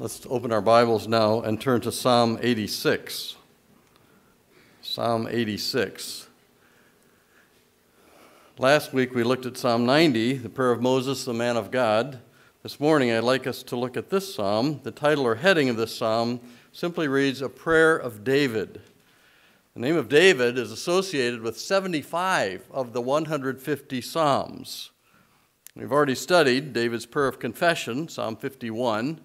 Let's open our Bibles now and turn to Psalm 86. Psalm 86. Last week we looked at Psalm 90, the prayer of Moses, the man of God. This morning I'd like us to look at this psalm. The title or heading of this psalm simply reads, A Prayer of David. The name of David is associated with 75 of the 150 psalms. We've already studied David's prayer of confession, Psalm 51.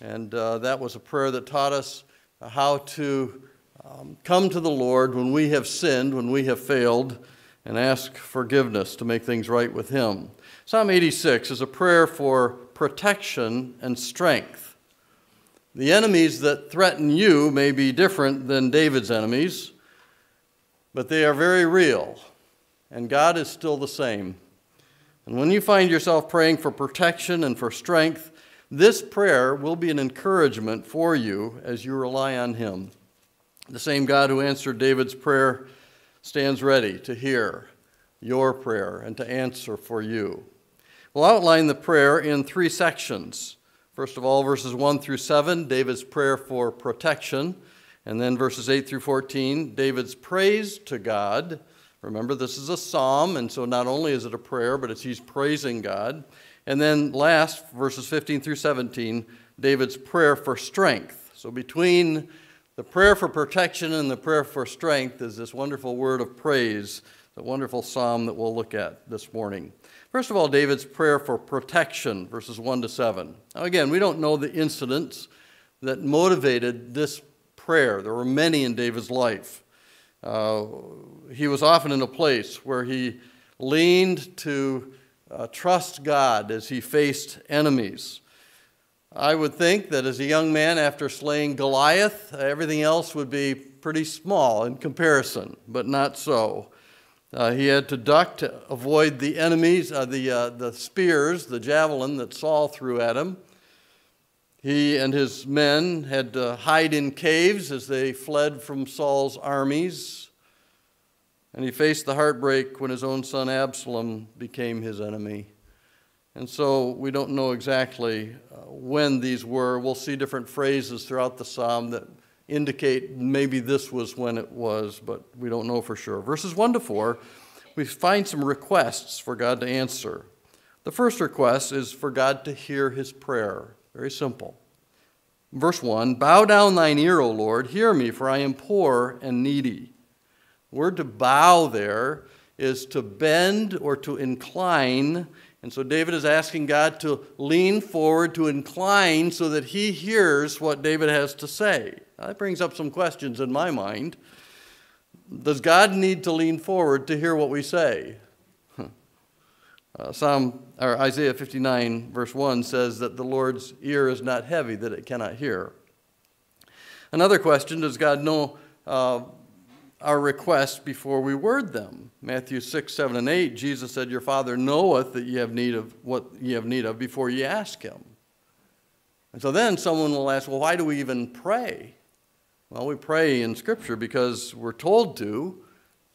And uh, that was a prayer that taught us how to um, come to the Lord when we have sinned, when we have failed, and ask forgiveness to make things right with Him. Psalm 86 is a prayer for protection and strength. The enemies that threaten you may be different than David's enemies, but they are very real, and God is still the same. And when you find yourself praying for protection and for strength, this prayer will be an encouragement for you as you rely on Him. The same God who answered David's prayer stands ready to hear your prayer and to answer for you. We'll outline the prayer in three sections. First of all, verses 1 through 7, David's prayer for protection. And then verses 8 through 14, David's praise to God. Remember, this is a psalm, and so not only is it a prayer, but it's he's praising God. And then last, verses 15 through 17, David's prayer for strength. So between the prayer for protection and the prayer for strength is this wonderful word of praise, the wonderful psalm that we'll look at this morning. First of all, David's prayer for protection, verses 1 to 7. Now, again, we don't know the incidents that motivated this prayer. There were many in David's life. Uh, he was often in a place where he leaned to uh, trust God as he faced enemies. I would think that as a young man, after slaying Goliath, everything else would be pretty small in comparison, but not so. Uh, he had to duck to avoid the enemies, uh, the, uh, the spears, the javelin that Saul threw at him. He and his men had to hide in caves as they fled from Saul's armies. And he faced the heartbreak when his own son Absalom became his enemy. And so we don't know exactly uh, when these were. We'll see different phrases throughout the psalm that indicate maybe this was when it was, but we don't know for sure. Verses 1 to 4, we find some requests for God to answer. The first request is for God to hear his prayer. Very simple. Verse 1 Bow down thine ear, O Lord, hear me, for I am poor and needy word to bow there is to bend or to incline. And so David is asking God to lean forward, to incline, so that he hears what David has to say. Now, that brings up some questions in my mind. Does God need to lean forward to hear what we say? Uh, Psalm or Isaiah 59 verse 1 says that the Lord's ear is not heavy that it cannot hear. Another question: Does God know uh, our requests before we word them. Matthew 6, 7, and 8, Jesus said, Your Father knoweth that ye have need of what ye have need of before ye ask him. And so then someone will ask, Well, why do we even pray? Well, we pray in Scripture because we're told to.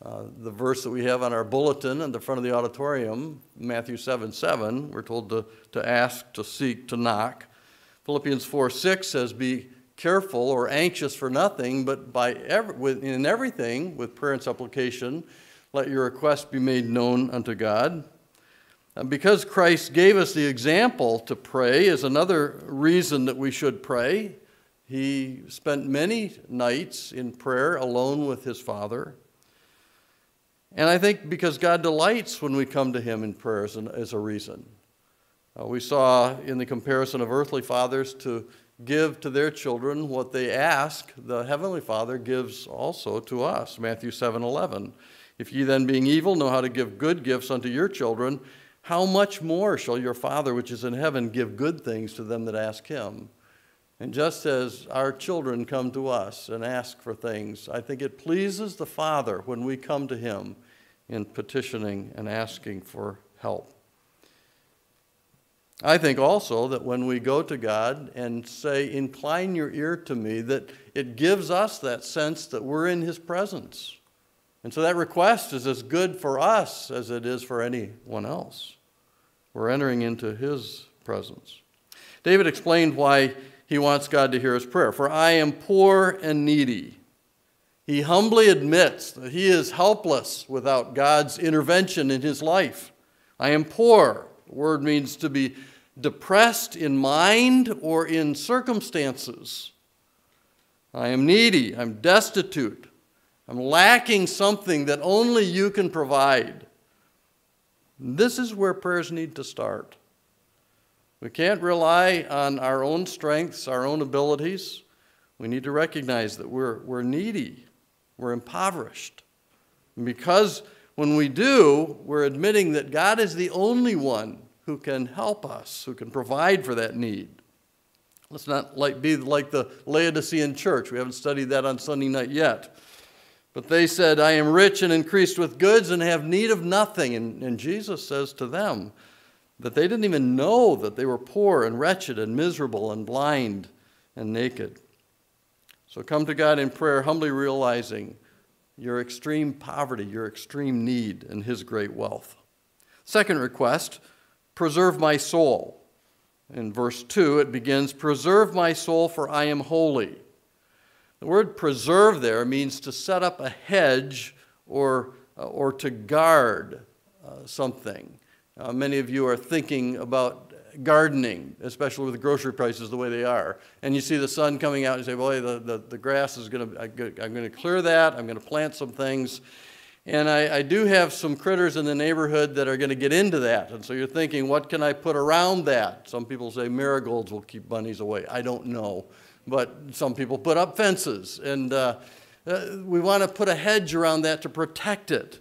Uh, the verse that we have on our bulletin in the front of the auditorium, Matthew 7 7, we're told to, to ask, to seek, to knock. Philippians 4 6 says, Be careful or anxious for nothing, but by every, in everything, with prayer and supplication, let your requests be made known unto God. And because Christ gave us the example to pray, is another reason that we should pray. He spent many nights in prayer alone with his Father. And I think because God delights when we come to him in prayer as a reason. Uh, we saw in the comparison of earthly fathers to give to their children what they ask, the Heavenly Father gives also to us. Matthew 7 11. If ye then, being evil, know how to give good gifts unto your children, how much more shall your Father which is in heaven give good things to them that ask him? And just as our children come to us and ask for things, I think it pleases the Father when we come to him in petitioning and asking for help. I think also that when we go to God and say, Incline your ear to me, that it gives us that sense that we're in His presence. And so that request is as good for us as it is for anyone else. We're entering into His presence. David explained why he wants God to hear his prayer. For I am poor and needy. He humbly admits that he is helpless without God's intervention in his life. I am poor. The word means to be depressed in mind or in circumstances. I am needy. I'm destitute. I'm lacking something that only you can provide. This is where prayers need to start. We can't rely on our own strengths, our own abilities. We need to recognize that we're, we're needy, we're impoverished. And because when we do, we're admitting that God is the only one who can help us, who can provide for that need. Let's not like, be like the Laodicean church. We haven't studied that on Sunday night yet. But they said, I am rich and increased with goods and have need of nothing. And, and Jesus says to them that they didn't even know that they were poor and wretched and miserable and blind and naked. So come to God in prayer, humbly realizing your extreme poverty, your extreme need, and His great wealth. Second request preserve my soul. In verse 2, it begins, Preserve my soul, for I am holy. The word preserve there means to set up a hedge or, uh, or to guard uh, something. Uh, many of you are thinking about gardening, especially with the grocery prices the way they are. And you see the sun coming out and you say, boy, the, the, the grass is going to, I'm going to clear that, I'm going to plant some things. And I, I, do have some critters in the neighborhood that are going to get into that. And so you're thinking, what can I put around that? Some people say marigolds will keep bunnies away. I don't know but some people put up fences. And uh, uh, we want to put a hedge around that to protect it.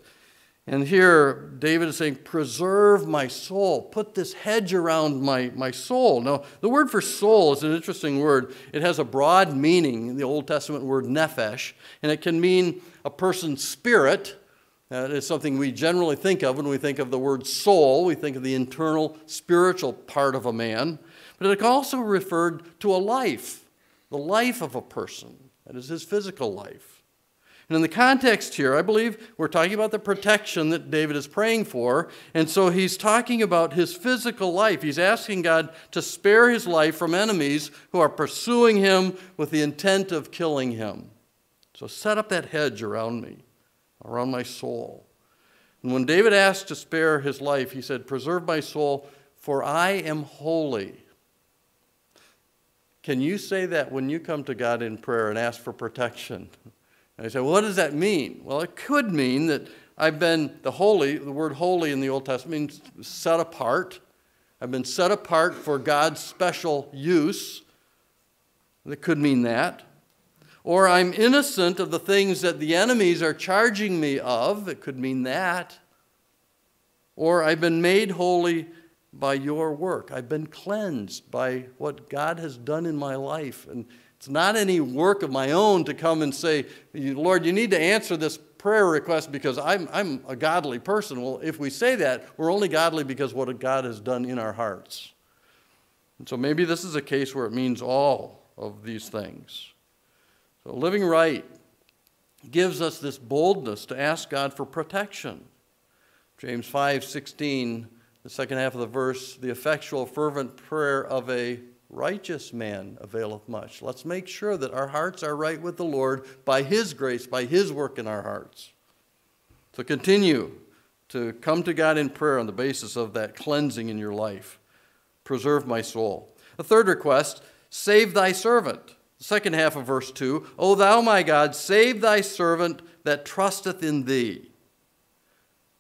And here, David is saying, Preserve my soul. Put this hedge around my, my soul. Now, the word for soul is an interesting word. It has a broad meaning, the Old Testament word nephesh, and it can mean a person's spirit. That is something we generally think of when we think of the word soul. We think of the internal spiritual part of a man. But it also referred to a life the life of a person, that is his physical life. And in the context here, I believe we're talking about the protection that David is praying for. And so he's talking about his physical life. He's asking God to spare his life from enemies who are pursuing him with the intent of killing him. So set up that hedge around me, around my soul. And when David asked to spare his life, he said, Preserve my soul, for I am holy. Can you say that when you come to God in prayer and ask for protection? And I say, well, what does that mean? Well, it could mean that I've been the holy, the word holy in the Old Testament means set apart. I've been set apart for God's special use. That could mean that. Or I'm innocent of the things that the enemies are charging me of. It could mean that. Or I've been made holy by your work. I've been cleansed by what God has done in my life. And it's not any work of my own to come and say, Lord, you need to answer this prayer request because I'm, I'm a godly person. Well, if we say that, we're only godly because what God has done in our hearts. And so maybe this is a case where it means all of these things. So living right gives us this boldness to ask God for protection. James 5 16 the second half of the verse, the effectual, fervent prayer of a righteous man availeth much. Let's make sure that our hearts are right with the Lord by His grace, by His work in our hearts. So continue to come to God in prayer on the basis of that cleansing in your life. Preserve my soul. A third request save thy servant. The second half of verse 2 O thou my God, save thy servant that trusteth in thee.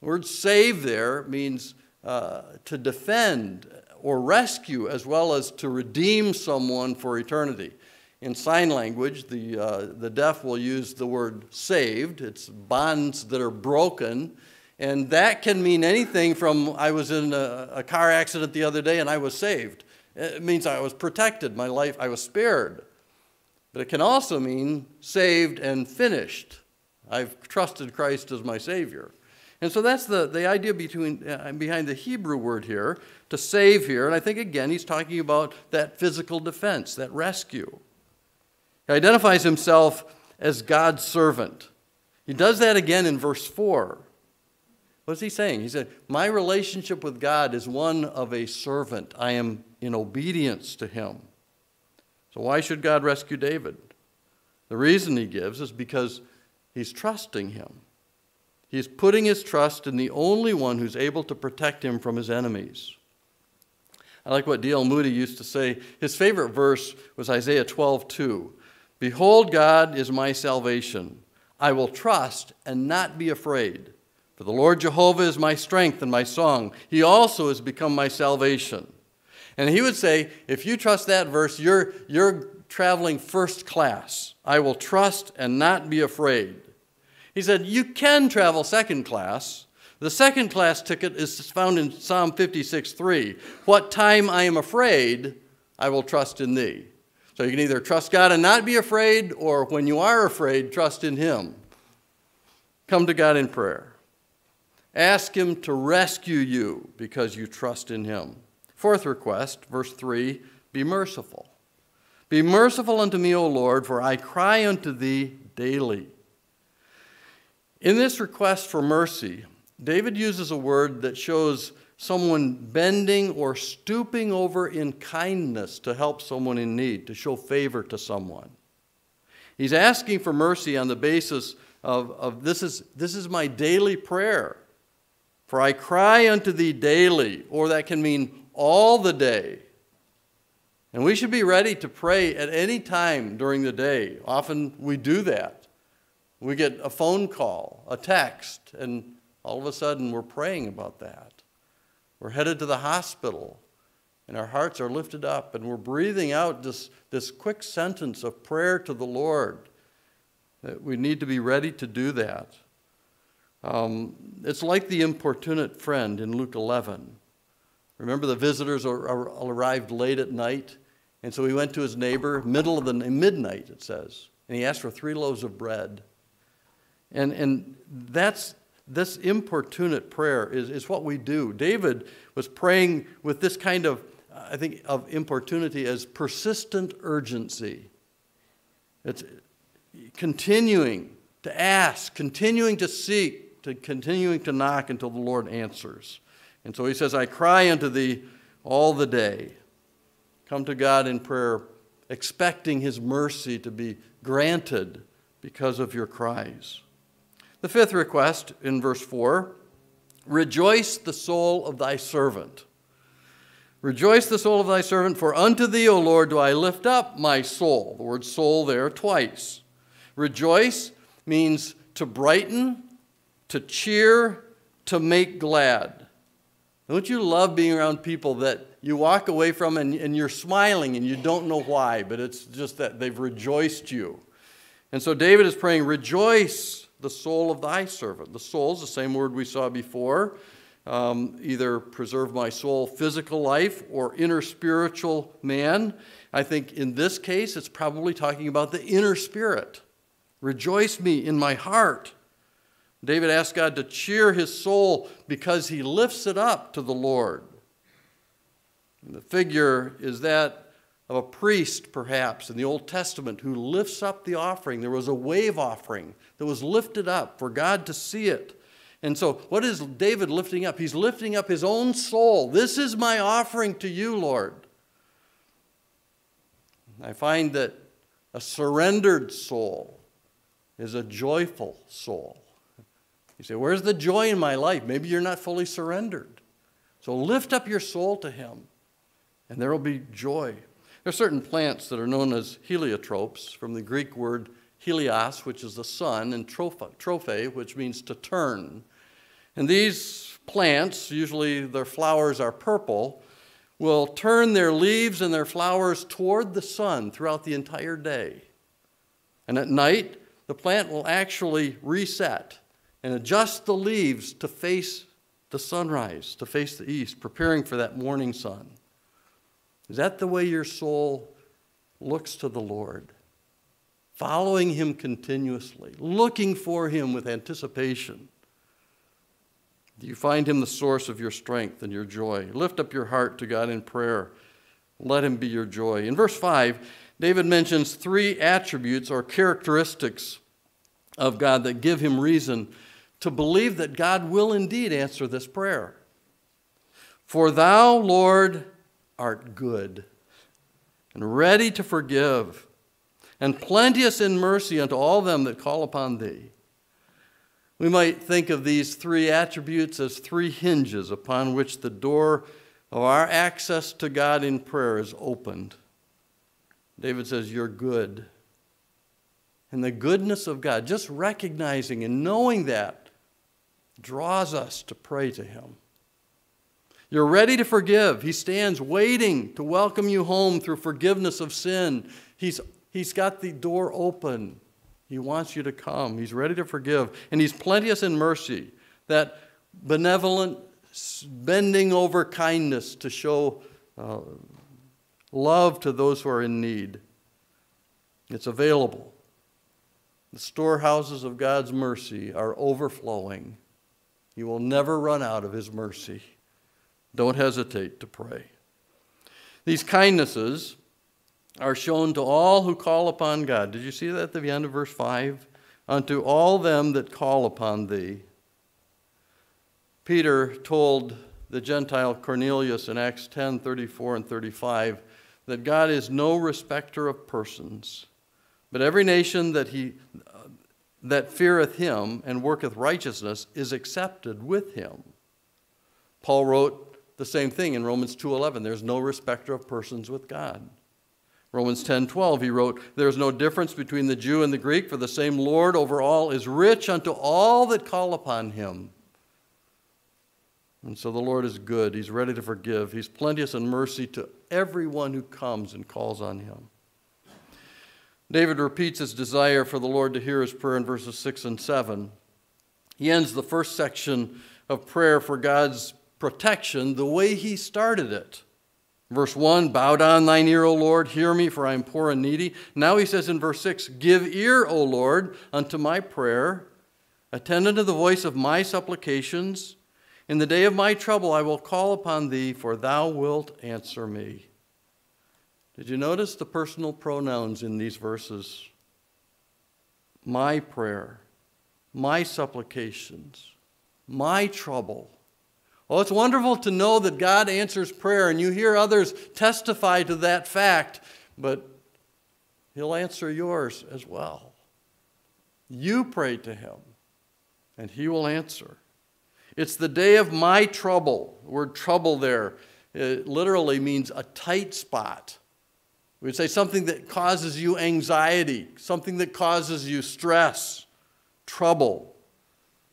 The word save there means uh, to defend or rescue as well as to redeem someone for eternity. In sign language, the, uh, the deaf will use the word saved. It's bonds that are broken. And that can mean anything from I was in a, a car accident the other day and I was saved. It means I was protected, my life, I was spared. But it can also mean saved and finished. I've trusted Christ as my Savior. And so that's the, the idea between, uh, behind the Hebrew word here, to save here. And I think, again, he's talking about that physical defense, that rescue. He identifies himself as God's servant. He does that again in verse 4. What's he saying? He said, My relationship with God is one of a servant. I am in obedience to him. So, why should God rescue David? The reason he gives is because he's trusting him. He's putting his trust in the only one who's able to protect him from his enemies. I like what D.L. Moody used to say. His favorite verse was Isaiah 12, 2. Behold, God is my salvation. I will trust and not be afraid. For the Lord Jehovah is my strength and my song. He also has become my salvation. And he would say, if you trust that verse, you're, you're traveling first class. I will trust and not be afraid. He said, You can travel second class. The second class ticket is found in Psalm 56 3. What time I am afraid, I will trust in thee. So you can either trust God and not be afraid, or when you are afraid, trust in Him. Come to God in prayer. Ask Him to rescue you because you trust in Him. Fourth request, verse 3 Be merciful. Be merciful unto me, O Lord, for I cry unto thee daily. In this request for mercy, David uses a word that shows someone bending or stooping over in kindness to help someone in need, to show favor to someone. He's asking for mercy on the basis of, of this, is, this is my daily prayer. For I cry unto thee daily, or that can mean all the day. And we should be ready to pray at any time during the day. Often we do that. We get a phone call, a text, and all of a sudden we're praying about that. We're headed to the hospital, and our hearts are lifted up, and we're breathing out this, this quick sentence of prayer to the Lord. That we need to be ready to do that. Um, it's like the importunate friend in Luke 11. Remember, the visitors are, are, arrived late at night, and so he went to his neighbor, middle of the midnight, it says, and he asked for three loaves of bread. And, and that's this importunate prayer is, is what we do. David was praying with this kind of, I think, of importunity as persistent urgency. It's continuing to ask, continuing to seek, to continuing to knock until the Lord answers. And so he says, I cry unto thee all the day. Come to God in prayer, expecting his mercy to be granted because of your cries. The fifth request in verse 4 Rejoice the soul of thy servant. Rejoice the soul of thy servant, for unto thee, O Lord, do I lift up my soul. The word soul there twice. Rejoice means to brighten, to cheer, to make glad. Don't you love being around people that you walk away from and, and you're smiling and you don't know why, but it's just that they've rejoiced you? And so David is praying, Rejoice the soul of thy servant. The soul is the same word we saw before. Um, either preserve my soul, physical life, or inner spiritual man. I think in this case, it's probably talking about the inner spirit. Rejoice me in my heart. David asked God to cheer his soul because he lifts it up to the Lord. And the figure is that of a priest, perhaps, in the Old Testament who lifts up the offering. There was a wave offering that was lifted up for God to see it. And so, what is David lifting up? He's lifting up his own soul. This is my offering to you, Lord. I find that a surrendered soul is a joyful soul. You say, Where's the joy in my life? Maybe you're not fully surrendered. So lift up your soul to Him, and there will be joy. There are certain plants that are known as heliotropes from the Greek word helios, which is the sun, and trophe, which means to turn. And these plants, usually their flowers are purple, will turn their leaves and their flowers toward the sun throughout the entire day. And at night, the plant will actually reset and adjust the leaves to face the sunrise, to face the east, preparing for that morning sun. Is that the way your soul looks to the Lord? Following Him continuously, looking for Him with anticipation. Do you find Him the source of your strength and your joy? Lift up your heart to God in prayer. Let Him be your joy. In verse 5, David mentions three attributes or characteristics of God that give him reason to believe that God will indeed answer this prayer. For thou, Lord, art good. and ready to forgive, and plenteous in mercy unto all them that call upon thee. We might think of these three attributes as three hinges upon which the door of our access to God in prayer is opened. David says, You're good. And the goodness of God, just recognizing and knowing that, draws us to pray to Him. You're ready to forgive. He stands waiting to welcome you home through forgiveness of sin. He's, he's got the door open. He wants you to come. He's ready to forgive. And He's plenteous in mercy, that benevolent, bending over kindness to show uh, love to those who are in need. It's available. The storehouses of God's mercy are overflowing. You will never run out of His mercy. Don't hesitate to pray. These kindnesses are shown to all who call upon God. Did you see that at the end of verse 5? Unto all them that call upon thee. Peter told the Gentile Cornelius in Acts 10 34 and 35 that God is no respecter of persons, but every nation that, he, that feareth him and worketh righteousness is accepted with him. Paul wrote the same thing in Romans 2:11. There's no respecter of persons with God. Romans 10:12 he wrote, "There is no difference between the Jew and the Greek, for the same Lord over all is rich unto all that call upon him." And so the Lord is good. He's ready to forgive. He's plenteous in mercy to everyone who comes and calls on him. David repeats his desire for the Lord to hear his prayer in verses 6 and 7. He ends the first section of prayer for God's protection the way he started it. Verse 1 Bow down thine ear, O Lord, hear me, for I am poor and needy. Now he says in verse 6 Give ear, O Lord, unto my prayer, attend unto the voice of my supplications. In the day of my trouble I will call upon thee, for thou wilt answer me. Did you notice the personal pronouns in these verses? My prayer, my supplications, my trouble. Well, it's wonderful to know that God answers prayer, and you hear others testify to that fact, but He'll answer yours as well. You pray to Him, and He will answer. It's the day of my trouble. The word trouble there it literally means a tight spot. We would say something that causes you anxiety, something that causes you stress, trouble,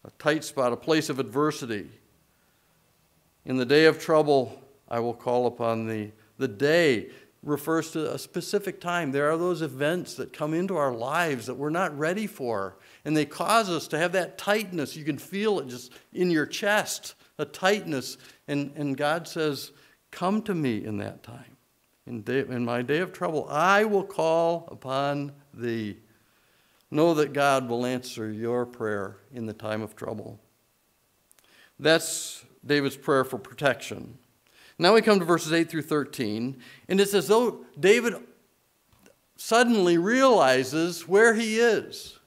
a tight spot, a place of adversity. In the day of trouble, I will call upon thee. The day refers to a specific time. There are those events that come into our lives that we're not ready for, and they cause us to have that tightness. You can feel it just in your chest, a tightness. And, and God says, Come to me in that time. In, day, in my day of trouble, I will call upon thee. Know that God will answer your prayer in the time of trouble. That's David's prayer for protection. Now we come to verses 8 through 13, and it's as though David suddenly realizes where he is.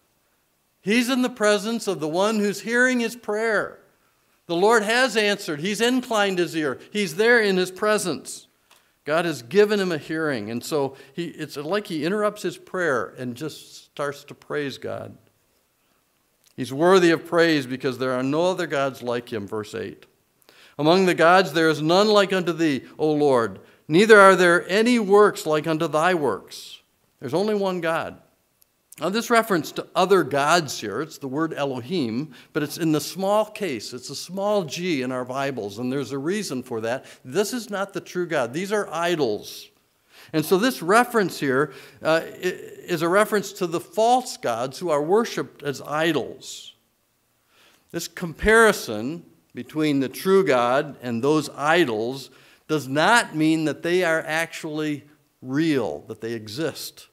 He's in the presence of the one who's hearing his prayer. The Lord has answered. He's inclined his ear. He's there in his presence. God has given him a hearing. And so he, it's like he interrupts his prayer and just starts to praise God. He's worthy of praise because there are no other gods like him, verse 8. Among the gods there is none like unto thee, O Lord, neither are there any works like unto thy works. There's only one God. Now, this reference to other gods here, it's the word Elohim, but it's in the small case. It's a small g in our Bibles, and there's a reason for that. This is not the true God, these are idols. And so, this reference here uh, is a reference to the false gods who are worshiped as idols. This comparison between the true God and those idols does not mean that they are actually real, that they exist.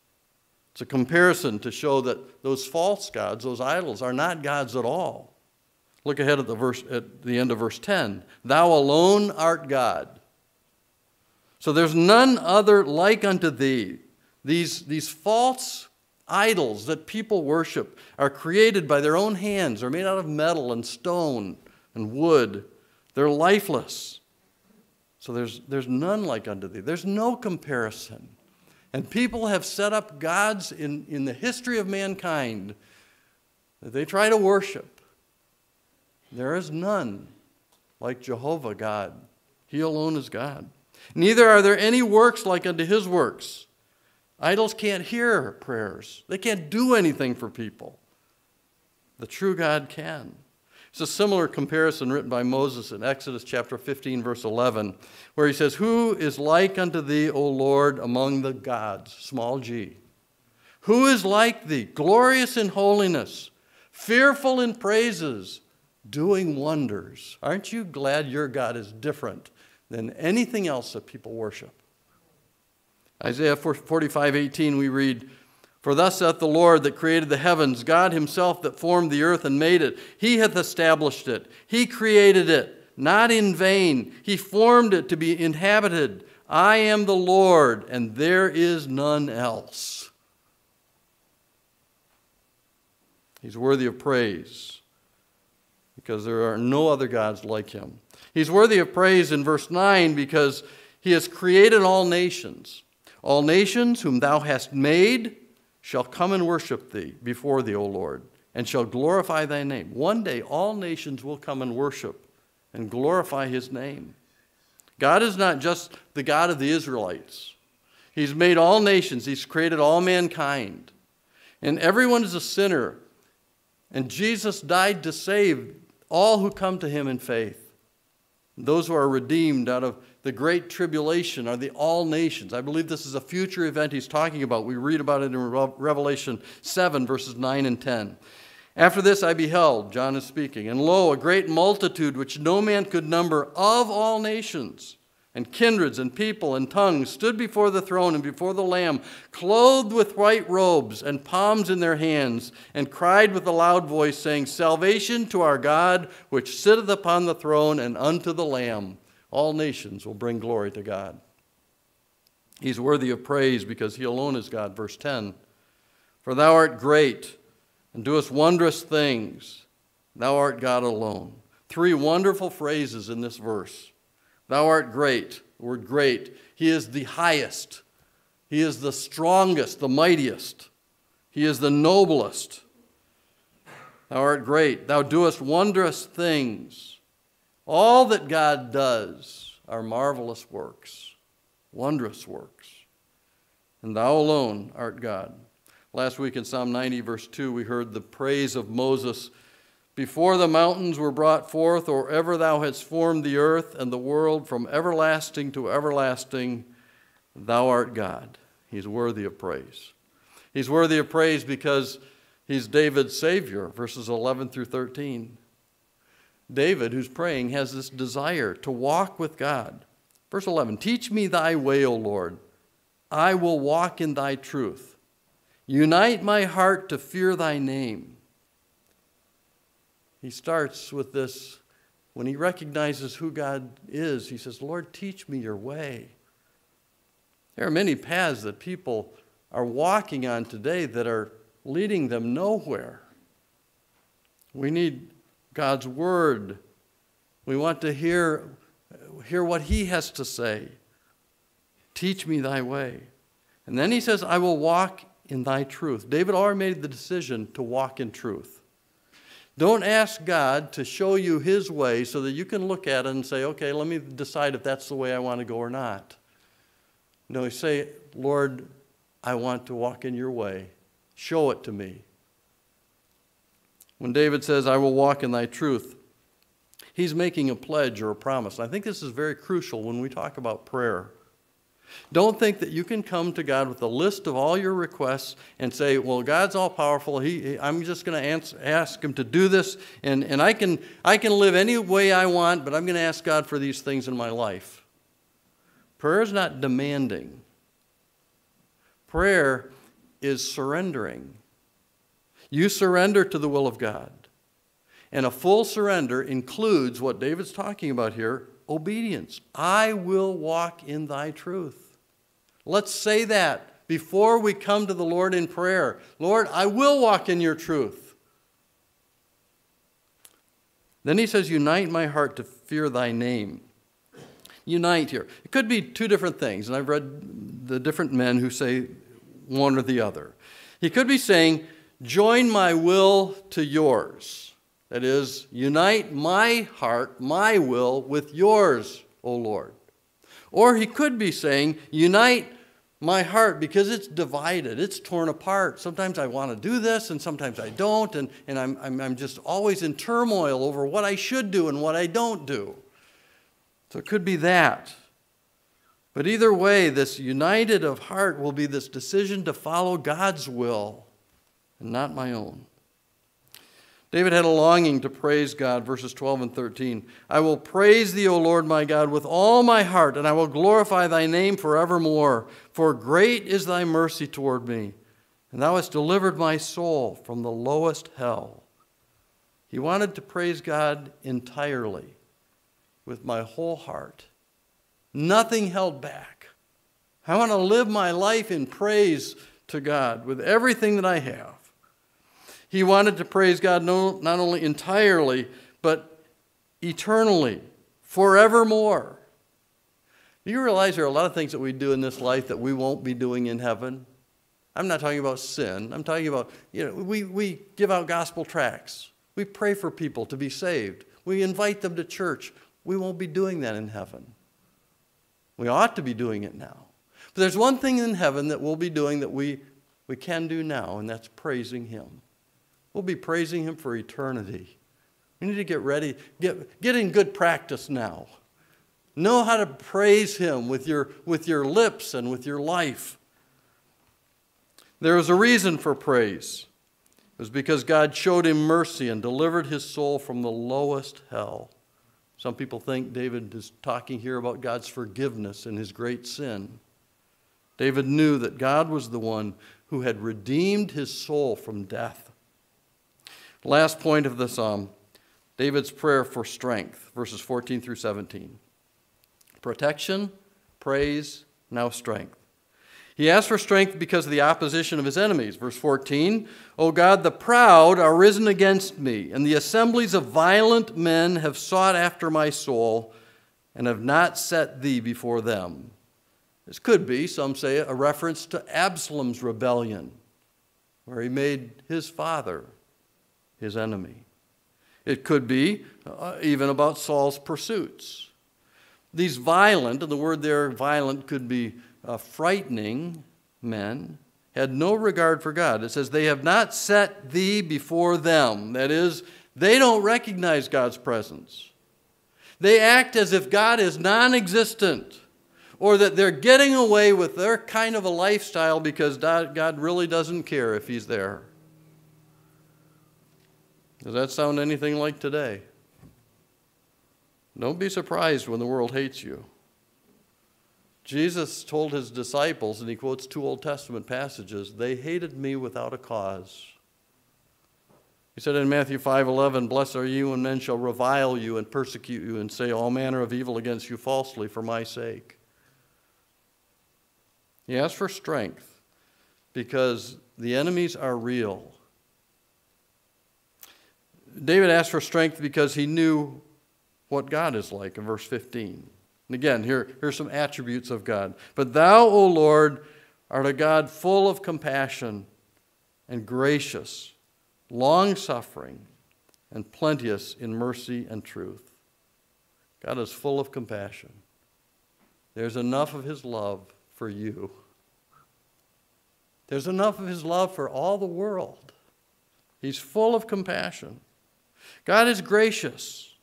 It's a comparison to show that those false gods, those idols, are not gods at all. Look ahead at the verse at the end of verse 10. Thou alone art God. So there's none other like unto thee. These, these false idols that people worship are created by their own hands, are made out of metal and stone and wood. They're lifeless. So there's, there's none like unto thee. There's no comparison. And people have set up gods in, in the history of mankind that they try to worship. There is none like Jehovah God. He alone is God. Neither are there any works like unto his works. Idols can't hear prayers, they can't do anything for people. The true God can. It's a similar comparison written by Moses in Exodus chapter 15, verse 11, where he says, Who is like unto thee, O Lord, among the gods? Small g. Who is like thee, glorious in holiness, fearful in praises, doing wonders? Aren't you glad your God is different than anything else that people worship? Isaiah 45, 18, we read, for thus saith the Lord that created the heavens, God himself that formed the earth and made it. He hath established it. He created it, not in vain. He formed it to be inhabited. I am the Lord, and there is none else. He's worthy of praise because there are no other gods like him. He's worthy of praise in verse 9 because he has created all nations. All nations whom thou hast made shall come and worship thee before thee, O Lord, and shall glorify thy name. One day all nations will come and worship and glorify his name. God is not just the God of the Israelites. He's made all nations, He's created all mankind. And everyone is a sinner. And Jesus died to save all who come to Him in faith. Those who are redeemed out of the great tribulation are the all nations. I believe this is a future event he's talking about. We read about it in Revelation 7, verses 9 and 10. After this I beheld, John is speaking, and lo, a great multitude which no man could number of all nations and kindreds and people and tongues stood before the throne and before the Lamb, clothed with white robes and palms in their hands, and cried with a loud voice, saying, Salvation to our God, which sitteth upon the throne, and unto the Lamb all nations will bring glory to God. He's worthy of praise because he alone is God. Verse 10 For thou art great and doest wondrous things. Thou art God alone. Three wonderful phrases in this verse. Thou art great. The word great. He is the highest. He is the strongest, the mightiest. He is the noblest. Thou art great. Thou doest wondrous things. All that God does are marvelous works, wondrous works. And thou alone art God. Last week in Psalm 90, verse 2, we heard the praise of Moses. Before the mountains were brought forth, or ever thou hadst formed the earth and the world from everlasting to everlasting, thou art God. He's worthy of praise. He's worthy of praise because he's David's Savior, verses 11 through 13. David, who's praying, has this desire to walk with God. Verse 11 Teach me thy way, O Lord. I will walk in thy truth. Unite my heart to fear thy name. He starts with this when he recognizes who God is. He says, Lord, teach me your way. There are many paths that people are walking on today that are leading them nowhere. We need God's word. We want to hear, hear what he has to say. Teach me thy way. And then he says, I will walk in thy truth. David already made the decision to walk in truth. Don't ask God to show you his way so that you can look at it and say, okay, let me decide if that's the way I want to go or not. No, say, Lord, I want to walk in your way. Show it to me. When David says, I will walk in thy truth, he's making a pledge or a promise. I think this is very crucial when we talk about prayer. Don't think that you can come to God with a list of all your requests and say, Well, God's all powerful. He, I'm just going to ask Him to do this, and, and I, can, I can live any way I want, but I'm going to ask God for these things in my life. Prayer is not demanding, prayer is surrendering. You surrender to the will of God. And a full surrender includes what David's talking about here obedience. I will walk in thy truth. Let's say that before we come to the Lord in prayer. Lord, I will walk in your truth. Then he says, Unite my heart to fear thy name. unite here? It could be two different things, and I've read the different men who say one or the other. He could be saying, Join my will to yours. That is, unite my heart, my will, with yours, O Lord. Or he could be saying, Unite my heart because it's divided, it's torn apart. Sometimes I want to do this and sometimes I don't, and, and I'm, I'm, I'm just always in turmoil over what I should do and what I don't do. So it could be that. But either way, this united of heart will be this decision to follow God's will and not my own. David had a longing to praise God, verses 12 and 13. I will praise thee, O Lord my God, with all my heart, and I will glorify thy name forevermore. For great is thy mercy toward me, and thou hast delivered my soul from the lowest hell. He wanted to praise God entirely, with my whole heart, nothing held back. I want to live my life in praise to God with everything that I have. He wanted to praise God not only entirely, but eternally, forevermore. Do you realize there are a lot of things that we do in this life that we won't be doing in heaven? I'm not talking about sin. I'm talking about, you know, we, we give out gospel tracts. We pray for people to be saved. We invite them to church. We won't be doing that in heaven. We ought to be doing it now. But there's one thing in heaven that we'll be doing that we, we can do now, and that's praising Him. We'll be praising Him for eternity. We need to get ready, get, get in good practice now. Know how to praise Him with your, with your lips and with your life. There is a reason for praise. It was because God showed him mercy and delivered his soul from the lowest hell. Some people think David is talking here about God's forgiveness and his great sin. David knew that God was the one who had redeemed his soul from death. Last point of the psalm um, David's prayer for strength, verses 14 through 17. Protection, praise, now strength. He asks for strength because of the opposition of his enemies. Verse 14 O God, the proud are risen against me, and the assemblies of violent men have sought after my soul, and have not set thee before them. This could be, some say, a reference to Absalom's rebellion, where he made his father his enemy. It could be uh, even about Saul's pursuits. These violent, and the word there, violent, could be uh, frightening men, had no regard for God. It says, They have not set thee before them. That is, they don't recognize God's presence. They act as if God is non existent or that they're getting away with their kind of a lifestyle because God really doesn't care if He's there. Does that sound anything like today? Don't be surprised when the world hates you. Jesus told his disciples, and he quotes two Old Testament passages, they hated me without a cause. He said in Matthew 5:11, "Blessed are you when men shall revile you and persecute you and say all manner of evil against you falsely for my sake." He asked for strength because the enemies are real. David asked for strength because he knew what God is like in verse 15. And again, here, here's some attributes of God. But thou, O Lord, art a God full of compassion and gracious, long suffering, and plenteous in mercy and truth. God is full of compassion. There's enough of his love for you. There's enough of his love for all the world. He's full of compassion. God is gracious.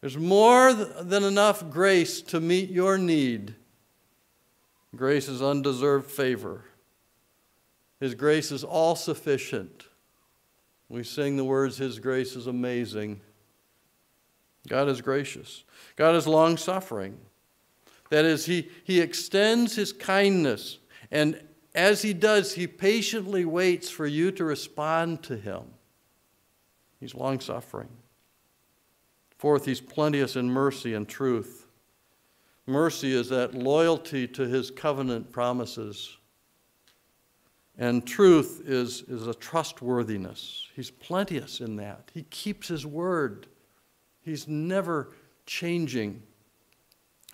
There's more than enough grace to meet your need. Grace is undeserved favor. His grace is all sufficient. We sing the words, His grace is amazing. God is gracious. God is long suffering. That is, he, he extends His kindness, and as He does, He patiently waits for you to respond to Him. He's long suffering. Fourth, he's plenteous in mercy and truth. Mercy is that loyalty to his covenant promises. And truth is, is a trustworthiness. He's plenteous in that. He keeps his word, he's never changing.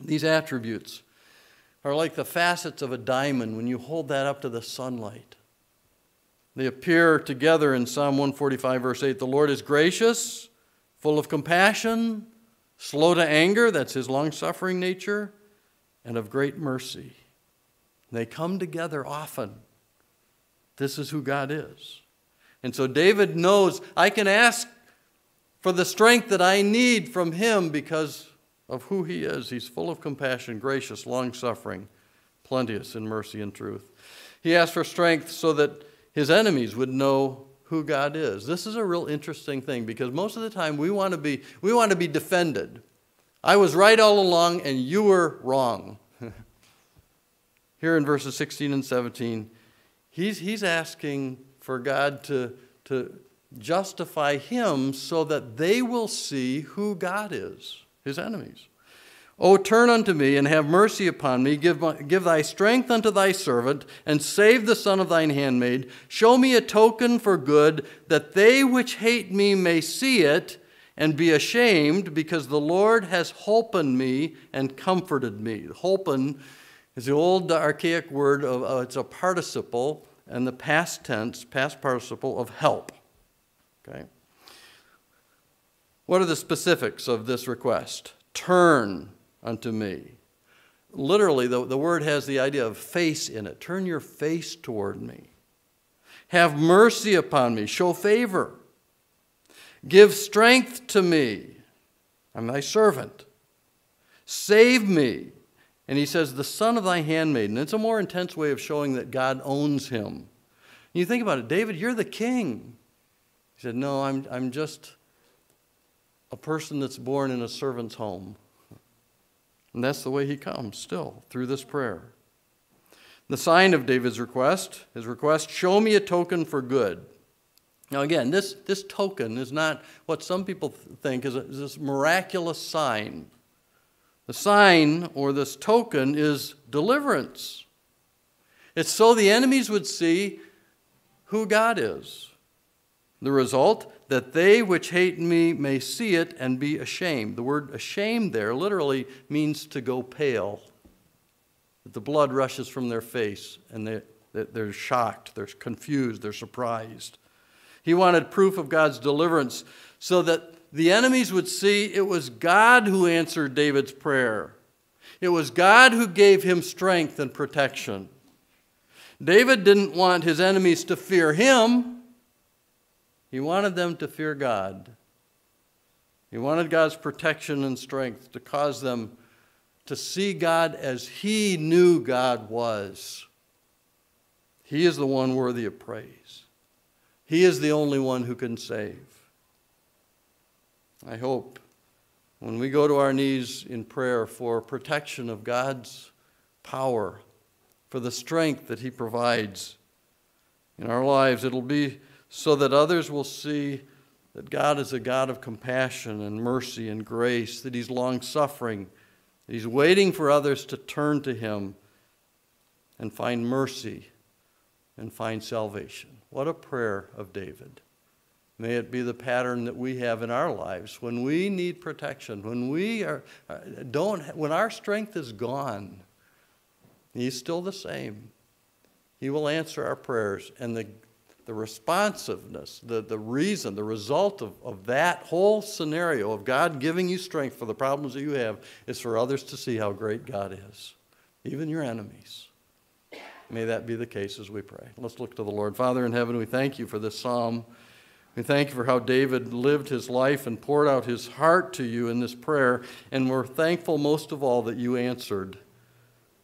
These attributes are like the facets of a diamond when you hold that up to the sunlight. They appear together in Psalm 145, verse 8. The Lord is gracious, full of compassion, slow to anger, that's his long suffering nature, and of great mercy. They come together often. This is who God is. And so David knows I can ask for the strength that I need from him because of who he is. He's full of compassion, gracious, long suffering, plenteous in mercy and truth. He asks for strength so that his enemies would know who God is. This is a real interesting thing because most of the time we want to be we want to be defended. I was right all along and you were wrong. Here in verses 16 and 17, he's, he's asking for God to, to justify him so that they will see who God is, his enemies. O turn unto me and have mercy upon me. Give, my, give thy strength unto thy servant, and save the son of thine handmaid. Show me a token for good, that they which hate me may see it and be ashamed, because the Lord has holpen me and comforted me. Holpen is the old archaic word of uh, it's a participle and the past tense, past participle of help. Okay. What are the specifics of this request? Turn unto me. Literally, the, the word has the idea of face in it. Turn your face toward me. Have mercy upon me. Show favor. Give strength to me. I'm thy servant. Save me. And he says, The son of thy handmaiden. It's a more intense way of showing that God owns him. And you think about it, David, you're the king. He said, No, I'm, I'm just a person that's born in a servant's home. And that's the way he comes still through this prayer. The sign of David's request, his request, show me a token for good. Now, again, this, this token is not what some people think is, a, is this miraculous sign. The sign or this token is deliverance. It's so the enemies would see who God is. The result, that they which hate me may see it and be ashamed. The word ashamed there literally means to go pale. That the blood rushes from their face and they, they're shocked, they're confused, they're surprised. He wanted proof of God's deliverance so that the enemies would see it was God who answered David's prayer. It was God who gave him strength and protection. David didn't want his enemies to fear him. He wanted them to fear God. He wanted God's protection and strength to cause them to see God as he knew God was. He is the one worthy of praise. He is the only one who can save. I hope when we go to our knees in prayer for protection of God's power, for the strength that He provides in our lives, it'll be so that others will see that God is a God of compassion and mercy and grace, that He's long suffering, that He's waiting for others to turn to Him and find mercy and find salvation. What a prayer of David. May it be the pattern that we have in our lives when we need protection, when we are, uh, don't, when our strength is gone. He's still the same. He will answer our prayers, and the the responsiveness, the, the reason, the result of, of that whole scenario of God giving you strength for the problems that you have is for others to see how great God is, even your enemies. May that be the case as we pray. Let's look to the Lord. Father in heaven, we thank you for this psalm. We thank you for how David lived his life and poured out his heart to you in this prayer. And we're thankful most of all that you answered.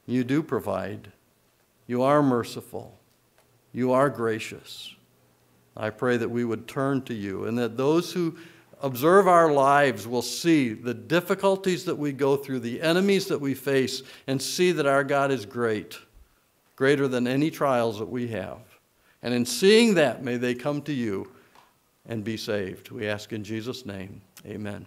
You do provide, you are merciful, you are gracious. I pray that we would turn to you and that those who observe our lives will see the difficulties that we go through, the enemies that we face, and see that our God is great, greater than any trials that we have. And in seeing that, may they come to you and be saved. We ask in Jesus' name, amen.